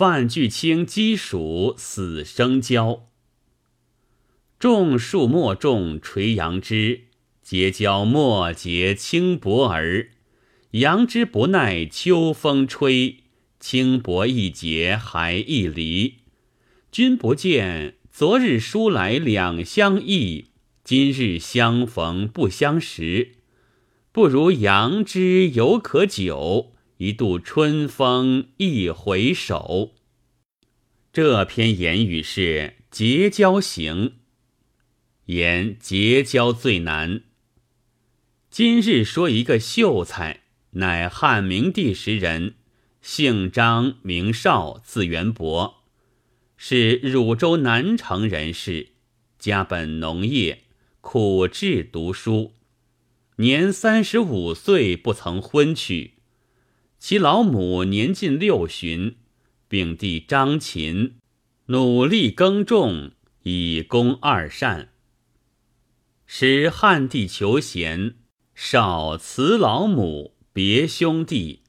范巨卿鸡黍死生交。种树莫种垂杨枝，结交莫结轻薄儿。杨枝不耐秋风吹，轻薄一节还一离。君不见，昨日书来两相忆，今日相逢不相识。不如杨枝犹可久，一度春风一回首。这篇言语是结交行，言结交最难。今日说一个秀才。乃汉明帝时人，姓张，名绍，字元伯，是汝州南城人士，家本农业，苦志读书。年三十五岁不曾婚娶，其老母年近六旬，并弟张琴努力耕种，以功二善。使汉帝求贤，少辞老母。别兄弟，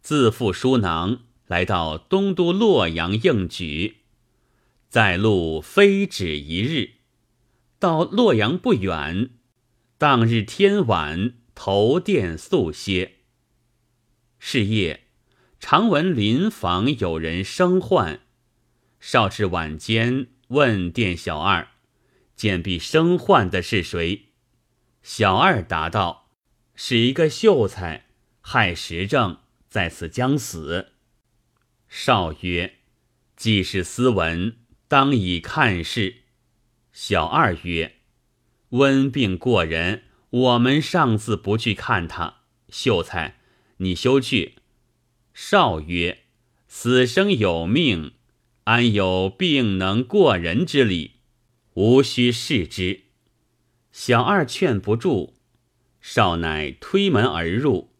自负书囊，来到东都洛阳应举。在路非止一日，到洛阳不远。当日天晚，投殿宿歇。是夜，常闻邻房有人生唤，少至晚间，问店小二，见必生唤的是谁？小二答道：“是一个秀才。”害时政在此将死。少曰：“既是斯文，当以看事。”小二曰：“温病过人，我们上自不去看他。秀才，你休去。”少曰：“死生有命，安有病能过人之理？无需视之。”小二劝不住，少乃推门而入。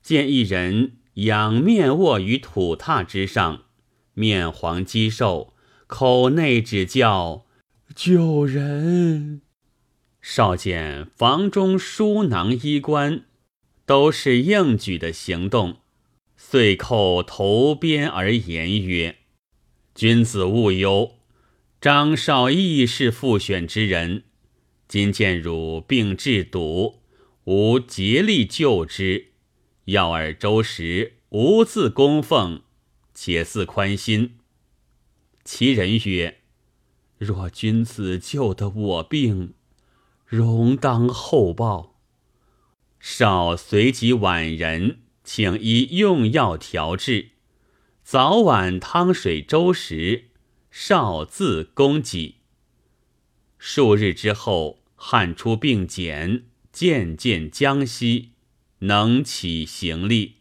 见一人仰面卧于土榻之上，面黄肌瘦，口内只叫救人。少见房中书囊衣冠，都是应举的行动，遂叩头边而言曰：“君子勿忧，张少亦是复选之人。今见汝病至笃，吾竭力救之。”要尔周时无自供奉，且自宽心。其人曰：“若君子救得我病，容当厚报。”少随即晚人，请医用药调治，早晚汤水粥食，少自供给。数日之后，汗出病减，渐渐将息。能起行立，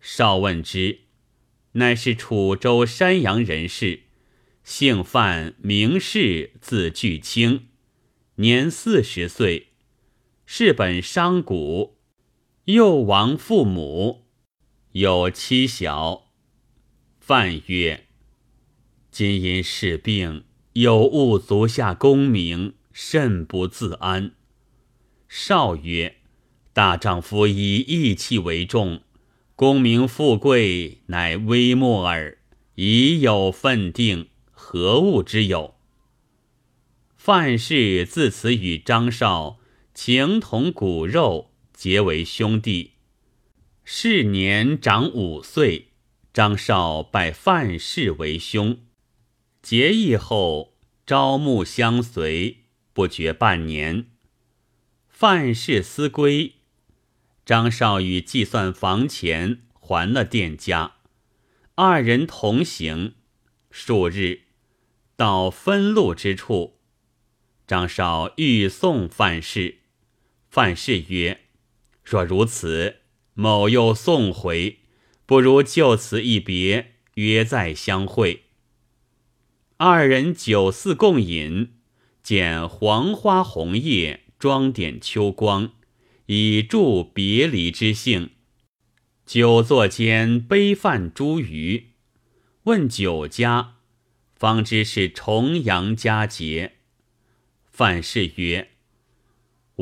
少问之，乃是楚州山阳人士，姓范，名氏，字巨卿，年四十岁，是本商贾，幼亡父母，有妻小。范曰：“今因事病，有误足下功名，甚不自安。”少曰。大丈夫以义气为重，功名富贵乃微末耳。已有分定，何物之有？范氏自此与张绍情同骨肉，结为兄弟。是年长五岁，张绍拜范氏为兄。结义后，朝暮相随，不觉半年。范氏思归。张少与计算房钱，还了店家，二人同行。数日，到分路之处，张少欲送范氏，范氏曰：“若如此，某又送回，不如就此一别，约再相会。”二人酒肆共饮，见黄花红叶，装点秋光。以助别离之兴。久坐间，杯饭茱萸。问酒家，方知是重阳佳节。范氏曰：“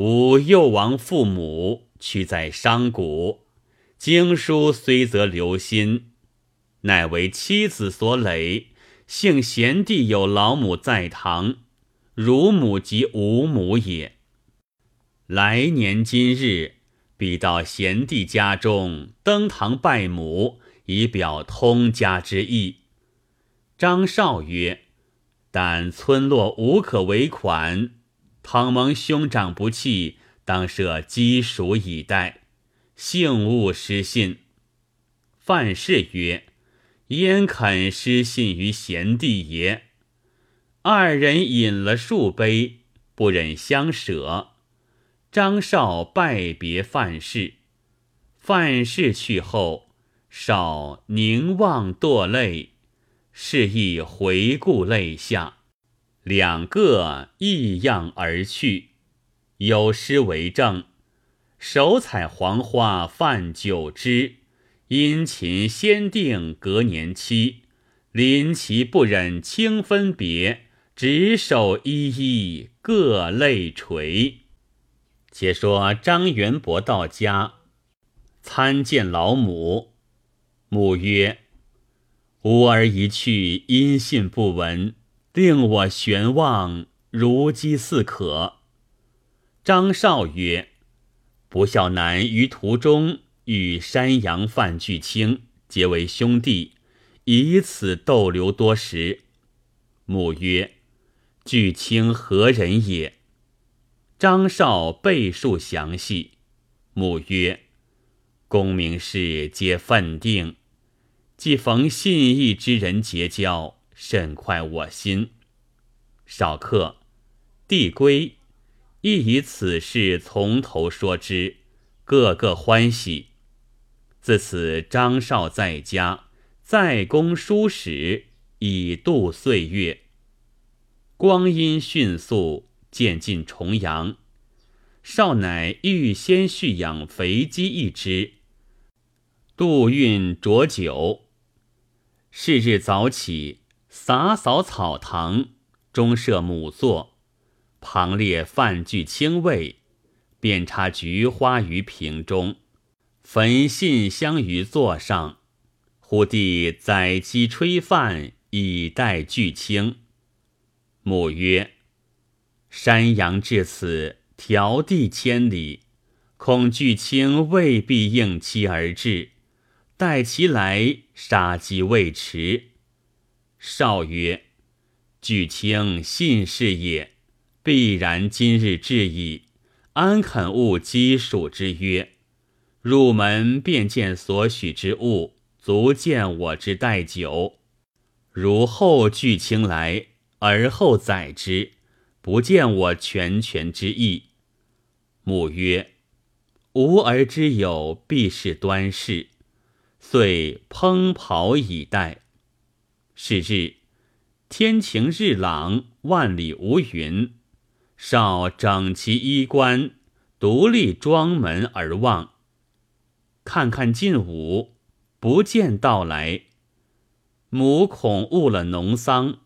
吾幼亡父母，屈在商贾，经书虽则留心，乃为妻子所累。幸贤弟有老母在堂，乳母及吾母也。来年今日，必到贤弟家中登堂拜母，以表通家之意。张绍曰：“但村落无可为款，倘蒙兄长不弃，当设鸡黍以待，幸勿失信。”范氏曰。焉肯失信于贤弟也？二人饮了数杯，不忍相舍。张绍拜别范氏，范氏去后，绍凝望堕泪，示意回顾泪下，两个异样而去。有诗为证：手采黄花泛酒枝。殷勤先定隔年期，临其不忍轻分别，执手依依各泪垂。且说张元伯到家，参见老母，母曰：“吾儿一去，音信不闻，令我悬望，如饥似渴。”张绍曰：“不孝男于途中。”与山阳范巨卿结为兄弟，以此逗留多时。母曰：“巨卿何人也？”张绍备述详细。母曰：“功名事皆分定，既逢信义之人结交，甚快我心。少客，帝归，亦以此事从头说之，个个欢喜。”自此，张绍在家，在公书史，以度岁月。光阴迅速，渐进重阳。少乃预先蓄养肥鸡一只，度运浊酒。是日早起，洒扫草堂，中设母座，旁列饭具清味，遍插菊花于瓶中。焚信香于座上，忽地宰鸡炊饭以待巨卿。母曰：“山阳至此，迢递千里，恐巨卿未必应期而至，待其来，杀鸡未迟。”少曰：“巨卿信士也，必然今日至矣，安肯误鸡黍之约？”入门便见所许之物，足见我之待久。如后拒卿来，而后载之，不见我全权之意。母曰：“吾儿之友，必是端士。”遂烹袍以待。是日，天晴日朗，万里无云。少整其衣冠，独立庄门而望。看看近午，不见到来。母恐误了农桑，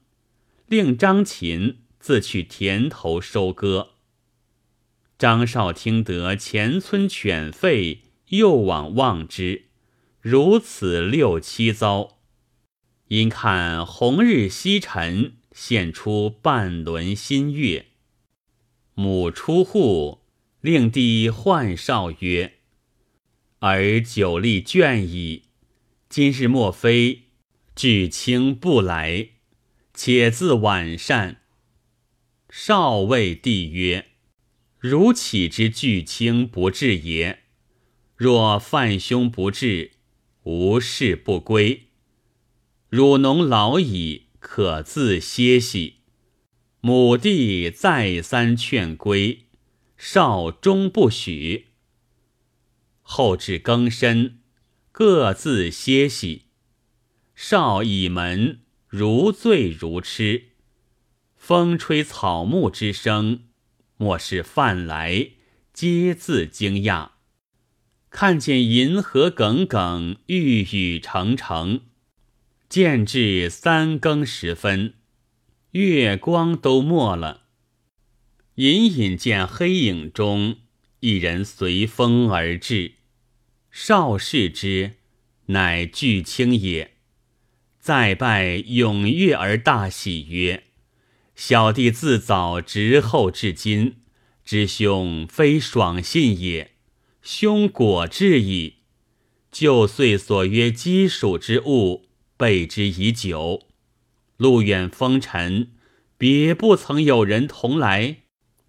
令张琴自去田头收割。张少听得前村犬吠，又往望之，如此六七遭。因看红日西沉，现出半轮新月。母出户，令弟唤少曰。而久立倦矣，今日莫非巨卿不来？且自晚膳。少谓帝曰：“如岂知巨卿不至也？若范兄不至，无事不归。汝农老矣，可自歇息。”母弟再三劝归，少终不许。后至更深，各自歇息。少倚门，如醉如痴。风吹草木之声，莫是饭来，皆自惊讶。看见银河耿耿，玉宇澄澄。渐至三更时分，月光都没了，隐隐见黑影中。一人随风而至，少视之，乃巨卿也。再拜踊跃而大喜曰：“小弟自早执后至今，知兄非爽信也。兄果至矣。旧岁所约积属之物，备之已久。路远风尘，别不曾有人同来，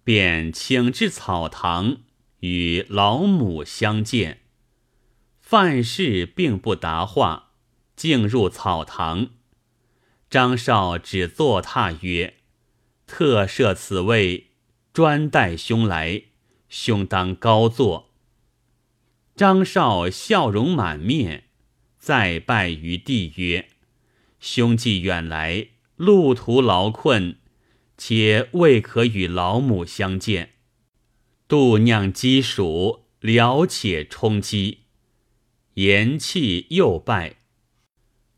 便请至草堂与老母相见。范氏并不答话。”径入草堂，张少只坐榻曰：“特设此位，专待兄来。兄当高坐。”张少笑容满面，再拜于地曰：“兄既远来，路途劳困，且未可与老母相见。度酿鸡黍，聊且充饥。”言讫，又拜。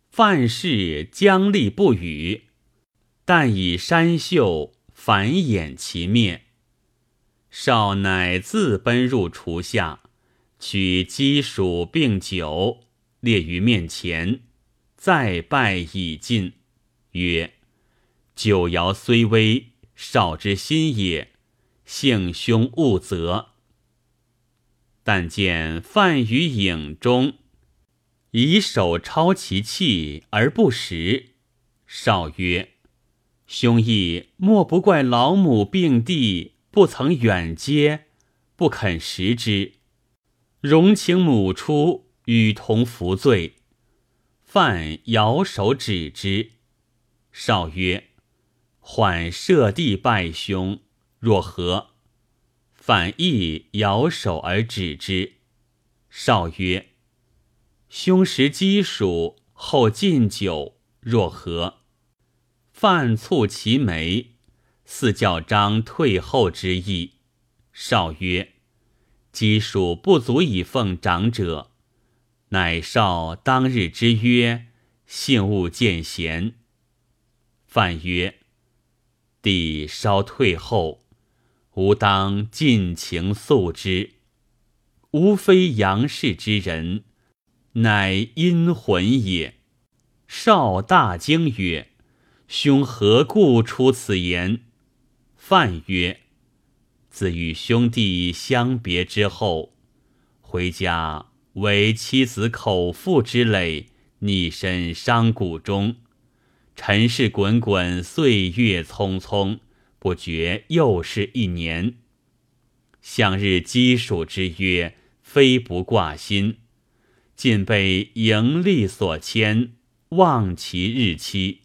范氏僵立不语，但以山袖反掩其面。少乃自奔入厨下，取鸡黍并酒列于面前，再拜已尽，曰：“九爻虽微，少之心也，性凶勿责。”但见范于影中。以手抄其气而不食。少曰：“兄亦莫不怪老母病地，不曾远接，不肯食之。容请母出，与同服罪。”范摇手指之。少曰：“缓射地拜兄，若何？”范亦摇手而止之。少曰。兄食鸡黍后进酒，若何？范蹙其眉，似教张退后之意。少曰：“鸡黍不足以奉长者，乃少当日之约，幸勿见贤。”范曰：“弟稍退后，吾当尽情诉之。吾非杨氏之人。”乃阴魂也。少大惊曰：“兄何故出此言？”范曰：“自与兄弟相别之后，回家为妻子口腹之累，逆身伤骨中。尘世滚滚，岁月匆匆，不觉又是一年。向日积属之约，非不挂心。”尽被盈利所牵，望其日期。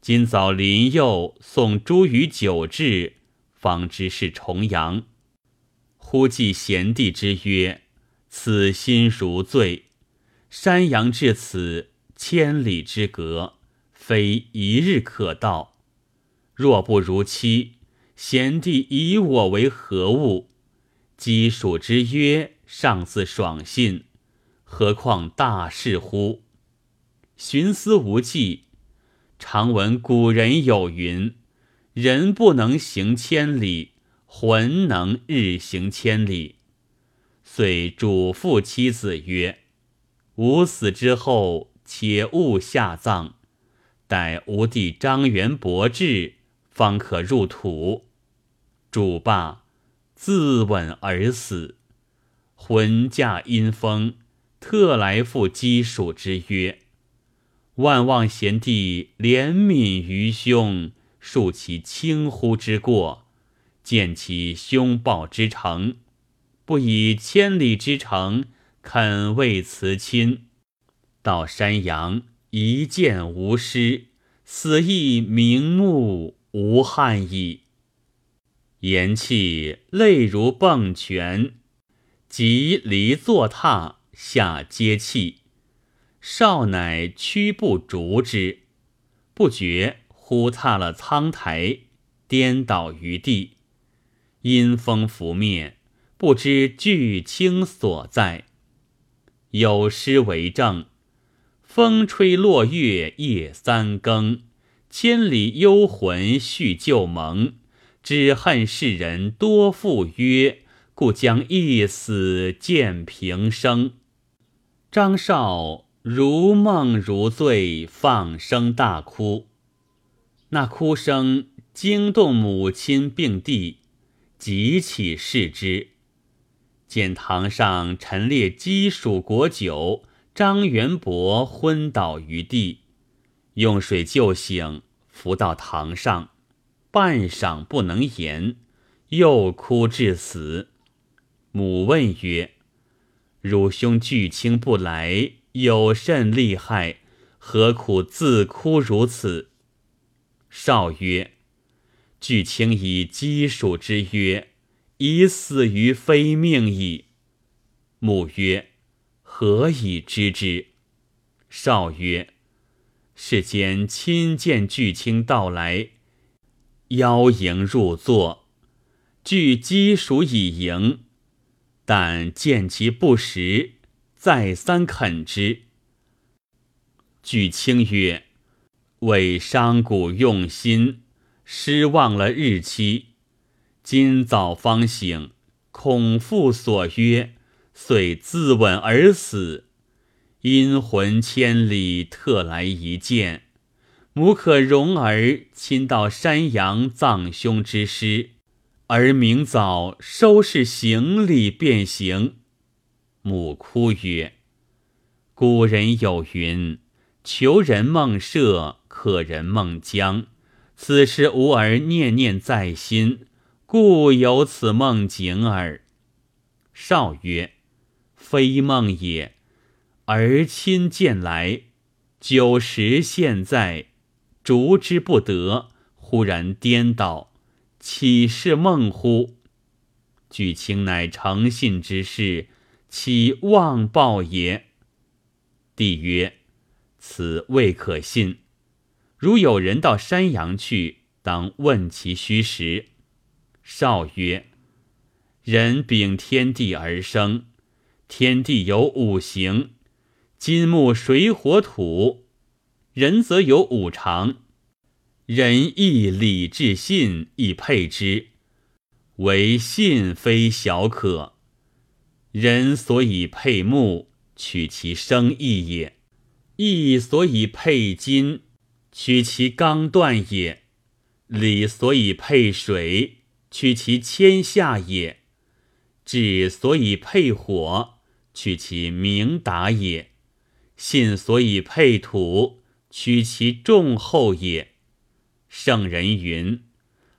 今早临右送诸于酒至，方知是重阳。忽记贤弟之约，此心如醉。山阳至此，千里之隔，非一日可到。若不如期，贤弟以我为何物？积属之约，尚自爽信。何况大事乎？寻思无际。常闻古人有云：“人不能行千里，魂能日行千里。”遂嘱咐妻子曰：“吾死之后，且勿下葬，待吾弟张元伯至，方可入土。”主罢，自刎而死。魂驾阴风。特来赴鸡黍之约，万望贤弟怜悯于兄，恕其轻忽之过，见其凶暴之诚，不以千里之城肯为辞亲。到山阳一见无失，死亦瞑目无憾矣。言讫，泪如迸泉，即离坐榻。下接气，少乃屈步逐之，不觉忽踏了苍台，颠倒于地。阴风拂面，不知巨倾所在。有诗为证：“风吹落月夜三更，千里幽魂续旧盟。只恨世人多赴约，故将一死见平生。”张少如梦如醉，放声大哭。那哭声惊动母亲病弟，急起视之，见堂上陈列鸡黍果酒，张元伯昏倒于地，用水救醒，扶到堂上，半晌不能言，又哭至死。母问曰：“汝兄巨卿不来，有甚厉害？何苦自哭如此？”少曰：“巨卿以鸡黍之曰，已死于非命矣。”母曰：“何以知之？”少曰：“世间亲见巨卿到来，邀迎入座，具鸡黍以迎。”但见其不食，再三恳之。举清曰：“为商贾用心，失忘了日期。今早方醒，恐复所约，遂自刎而死。阴魂千里，特来一见。母可容儿亲到山阳葬兄之尸。”而明早收拾行李便行。母哭曰：“古人有云：‘求人梦舍，可人梦将。’此时吾儿念念在心，故有此梦境耳。”少曰：“非梦也。儿亲见来，九时现在，逐之不得，忽然颠倒。”岂是梦乎？举卿乃诚信之事，岂妄报也？帝曰：“此未可信。如有人到山阳去，当问其虚实。”少曰：“人秉天地而生，天地有五行，金木水火土，人则有五常。”仁义礼智信亦配之，唯信非小可。人所以配木，取其生意也；义所以配金，取其刚断也；礼所以配水，取其谦下也；智所以配火，取其明达也；信所以配土，取其重厚也。圣人云：“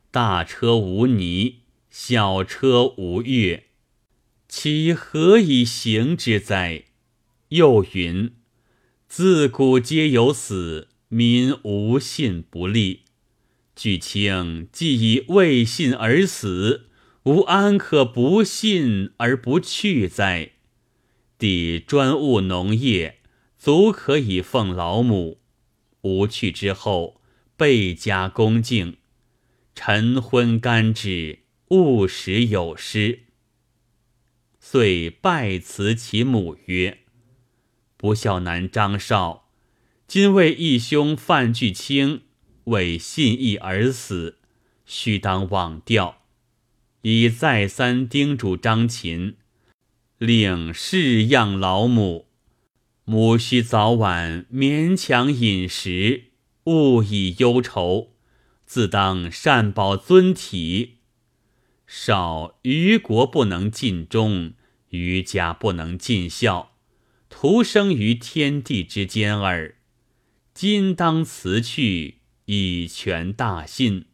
大车无泥，小车无月，其何以行之哉？”又云：“自古皆有死，民无信不立。据卿既以未信而死，吾安可不信而不去哉？”帝专务农业，足可以奉老母。吾去之后。倍加恭敬，晨昏甘之，勿使有失。遂拜辞其母曰：“不孝男张绍，今为义兄范巨卿为信义而死，须当忘掉。已再三叮嘱张琴，令侍养老母，母须早晚勉强饮食。”勿以忧愁，自当善保尊体。少于国不能尽忠，于家不能尽孝，徒生于天地之间耳。今当辞去，以全大信。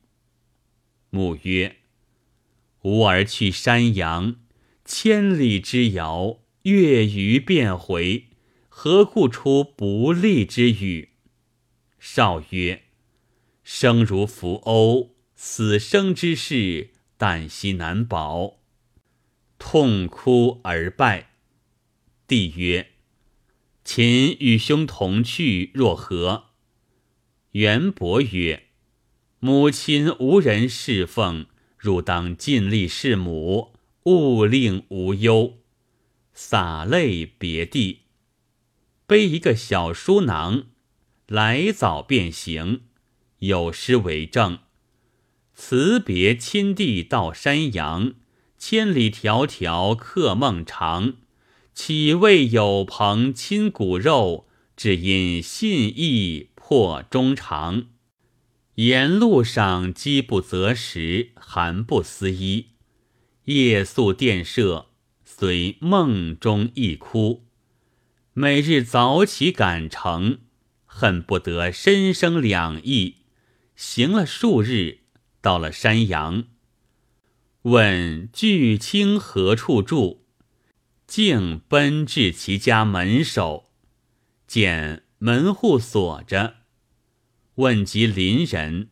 母曰：“吾儿去山阳，千里之遥，月余便回，何故出不利之语？”少曰：“生如浮鸥，死生之事，旦夕难保。”痛哭而拜。帝曰：“秦与兄同去，若何？”元伯曰：“母亲无人侍奉，汝当尽力侍母，勿令无忧。”洒泪别地，背一个小书囊。来早便行，有诗为证：辞别亲弟到山阳，千里迢迢客梦长。岂为有朋亲骨肉，只因信义或衷肠。沿路上饥不择食，寒不思衣，夜宿殿舍，虽梦中亦哭。每日早起赶程，恨不得身生两翼。行了数日，到了山阳。问巨卿何处住，竟奔至其家门首，见门户锁着。问及邻人，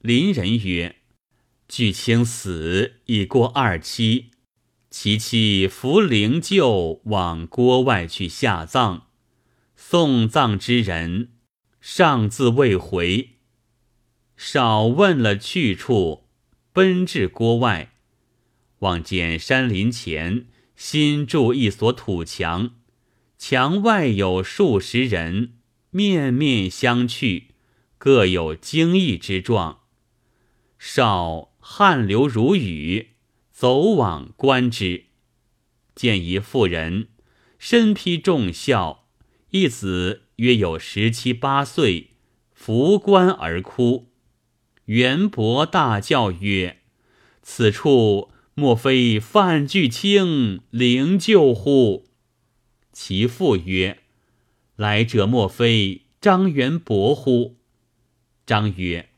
邻人曰：“巨卿死已过二七，其妻扶灵柩往郭外去下葬，送葬之人尚自未回。少问了去处，奔至郭外。”望见山林前新筑一所土墙，墙外有数十人，面面相觑，各有惊异之状。少汗流如雨，走往观之，见一妇人身披重孝，一子约有十七八岁，扶棺而哭。元伯大叫曰：“此处！”莫非范巨卿灵柩乎？其父曰：“来者莫非张元伯乎？”张曰：“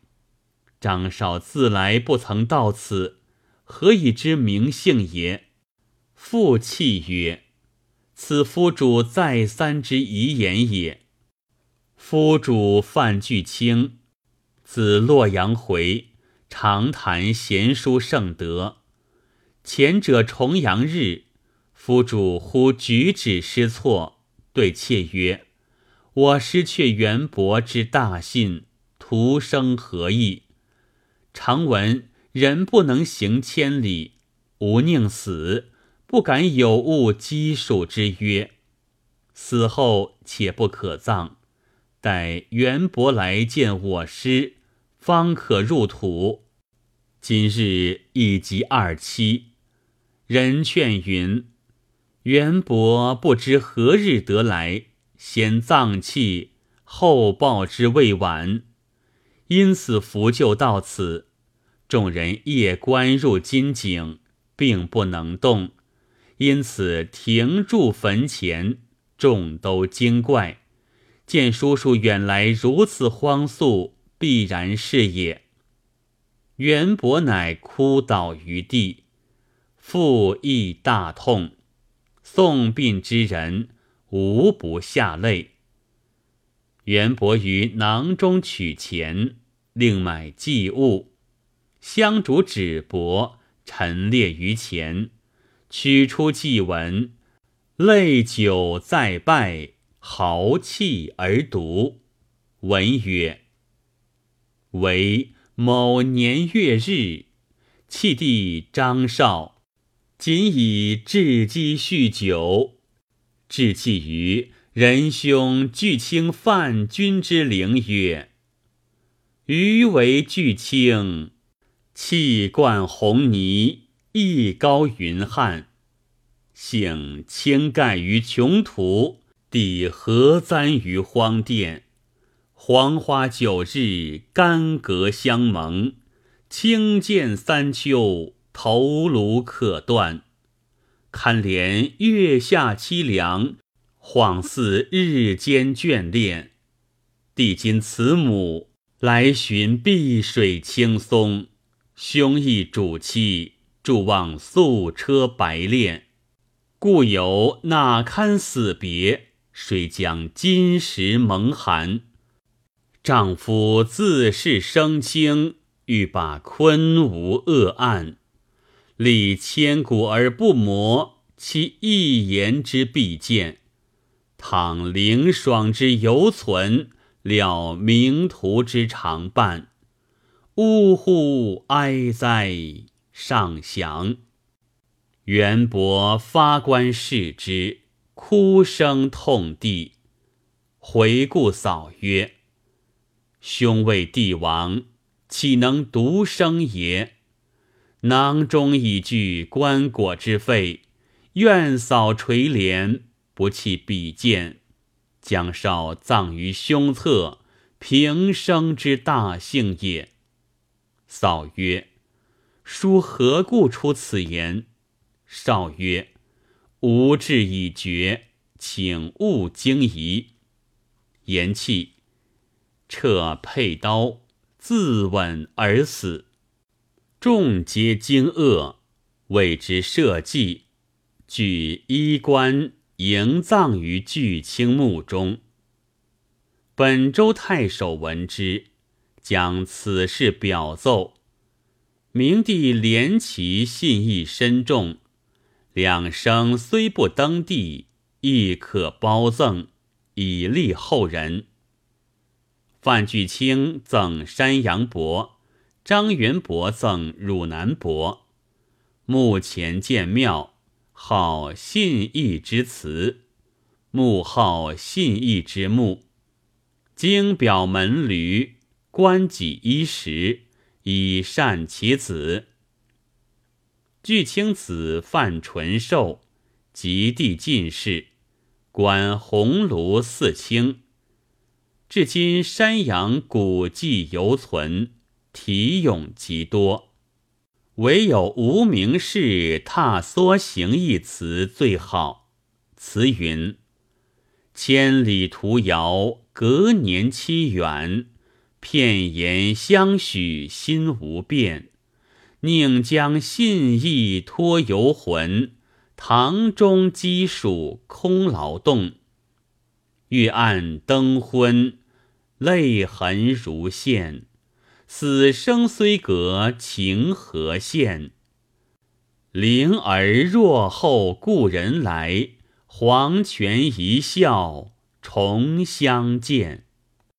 张少自来不曾到此，何以知名姓也？”父泣曰：“此夫主再三之遗言也。夫主范巨卿，自洛阳回，常谈贤书圣德。”前者重阳日，夫主忽举止失措，对妾曰：“我失却元伯之大信，徒生何意？常闻人不能行千里，吾宁死，不敢有误基属之约。死后且不可葬，待元伯来见我师，方可入土。今日已及二七。”人劝云：“元伯不知何日得来，先葬气，后报之未晚。因此扶柩到此，众人夜观入金井，并不能动，因此停住坟前，众都惊怪。见叔叔远来如此荒肃，必然是也。元伯乃哭倒于地。”父亦大痛，送殡之人无不下泪。袁伯于囊中取钱，另买祭物，香烛纸帛陈列于前，取出祭文，泪酒再拜，豪气而读。文曰：“为某年月日，弃弟张绍。”仅以雉鸡酗酒，置祭于仁兄巨卿范君之陵，曰：“余为巨卿，气贯红泥，意高云汉，幸倾盖于穷途，抵何簪于荒殿？黄花九日，干戈相蒙，轻剑三秋。”头颅可断，堪怜月下凄凉，恍似日间眷恋。帝今慈母来寻碧水青松，兄亦主妻祝望素车白练，故有哪堪死别？谁将金石蒙寒？丈夫自是生轻，欲把昆吾恶案。立千古而不磨，其一言之必见。倘凌爽之犹存，了名图之常伴。呜呼哀哉！上降。元伯发棺视之，哭声痛地。回顾嫂曰：“兄为帝王，岂能独生也？”囊中已具棺椁之废，愿嫂垂怜，不弃笔剑。将少葬于胸侧，平生之大幸也。嫂曰：“叔何故出此言？”少曰：“吾志已决，请勿惊疑。”言讫，撤佩刀，自刎而死。众皆惊愕，谓之社稷，举衣冠迎葬于巨青墓中。本州太守闻之，将此事表奏。明帝怜其信义深重，两生虽不登第，亦可褒赠。以立后人。范巨卿赠山阳伯，张元伯赠汝南伯。墓前建庙，号信义之祠；墓号信义之墓。经表门闾，官己衣食，以善其子。巨卿子范纯寿，及第进士。观鸿胪四卿，至今山阳古迹犹存，题咏极多，唯有无名氏踏梭行一词最好。词云：“千里途遥，隔年期远，片言相许心无变。宁将信义托游魂。”堂中积属空劳动，欲按灯昏，泪痕如线。死生虽隔，情何限？灵儿若后故人来，黄泉一笑重相见。